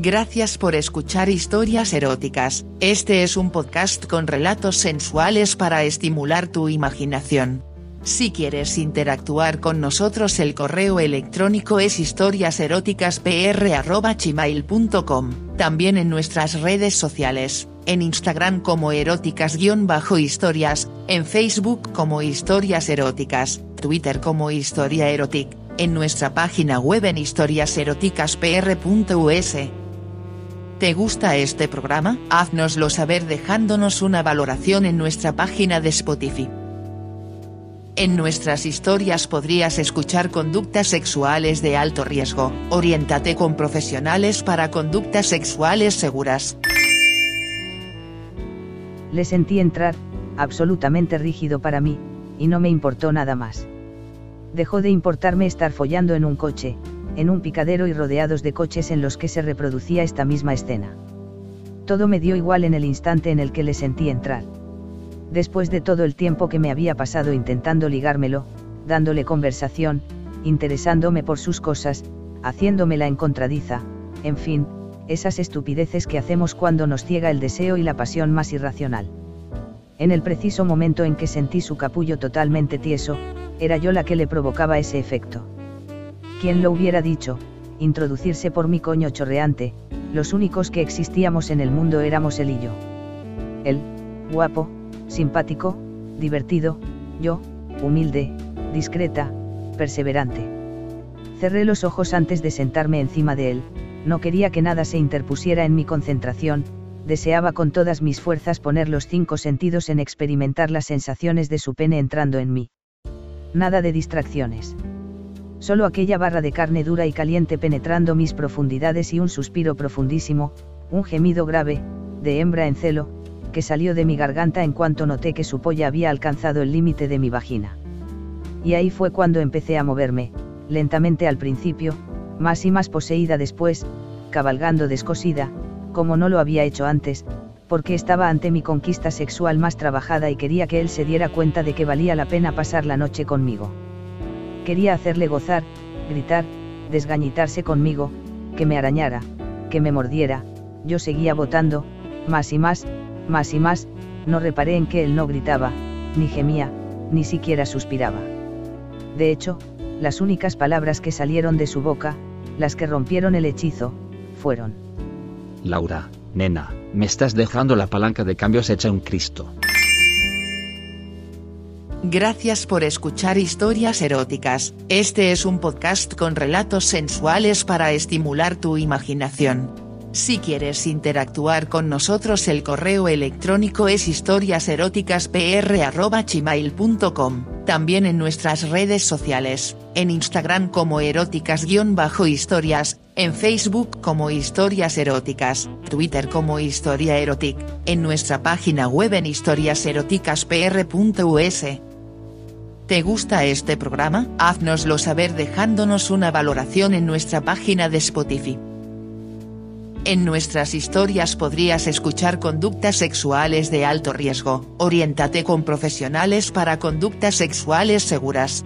Gracias por escuchar historias eróticas, este es un podcast con relatos sensuales para estimular tu imaginación. Si quieres interactuar con nosotros el correo electrónico es historiaseroticaspr.gmail.com, también en nuestras redes sociales, en Instagram como eróticas-historias, en Facebook como historias eróticas, Twitter como historia erotic, en nuestra página web en historiaseroticaspr.us. ¿Te gusta este programa? Haznoslo saber dejándonos una valoración en nuestra página de Spotify. En nuestras historias podrías escuchar conductas sexuales de alto riesgo, oriéntate con profesionales para conductas sexuales seguras. Le sentí entrar, absolutamente rígido para mí, y no me importó nada más. Dejó de importarme estar follando en un coche, en un picadero y rodeados de coches en los que se reproducía esta misma escena. Todo me dio igual en el instante en el que le sentí entrar. Después de todo el tiempo que me había pasado intentando ligármelo, dándole conversación, interesándome por sus cosas, haciéndome la encontradiza, en fin, esas estupideces que hacemos cuando nos ciega el deseo y la pasión más irracional. En el preciso momento en que sentí su capullo totalmente tieso, era yo la que le provocaba ese efecto. ¿Quién lo hubiera dicho? Introducirse por mi coño chorreante, los únicos que existíamos en el mundo éramos él y yo. Él, guapo, simpático, divertido, yo, humilde, discreta, perseverante. Cerré los ojos antes de sentarme encima de él, no quería que nada se interpusiera en mi concentración, deseaba con todas mis fuerzas poner los cinco sentidos en experimentar las sensaciones de su pene entrando en mí. Nada de distracciones solo aquella barra de carne dura y caliente penetrando mis profundidades y un suspiro profundísimo, un gemido grave, de hembra en celo, que salió de mi garganta en cuanto noté que su polla había alcanzado el límite de mi vagina. Y ahí fue cuando empecé a moverme, lentamente al principio, más y más poseída después, cabalgando descosida, como no lo había hecho antes, porque estaba ante mi conquista sexual más trabajada y quería que él se diera cuenta de que valía la pena pasar la noche conmigo quería hacerle gozar, gritar, desgañitarse conmigo, que me arañara, que me mordiera, yo seguía votando, más y más, más y más, no reparé en que él no gritaba, ni gemía, ni siquiera suspiraba. De hecho, las únicas palabras que salieron de su boca, las que rompieron el hechizo, fueron. Laura, nena, me estás dejando la palanca de cambios hecha un Cristo. Gracias por escuchar historias eróticas, este es un podcast con relatos sensuales para estimular tu imaginación. Si quieres interactuar con nosotros el correo electrónico es historiaseroticaspr.gmail.com, también en nuestras redes sociales, en Instagram como eróticas-historias, en Facebook como historias eróticas, Twitter como historia erotic, en nuestra página web en historiaseroticaspr.us. ¿Te gusta este programa? Haznoslo saber dejándonos una valoración en nuestra página de Spotify. En nuestras historias podrías escuchar conductas sexuales de alto riesgo, oriéntate con profesionales para conductas sexuales seguras.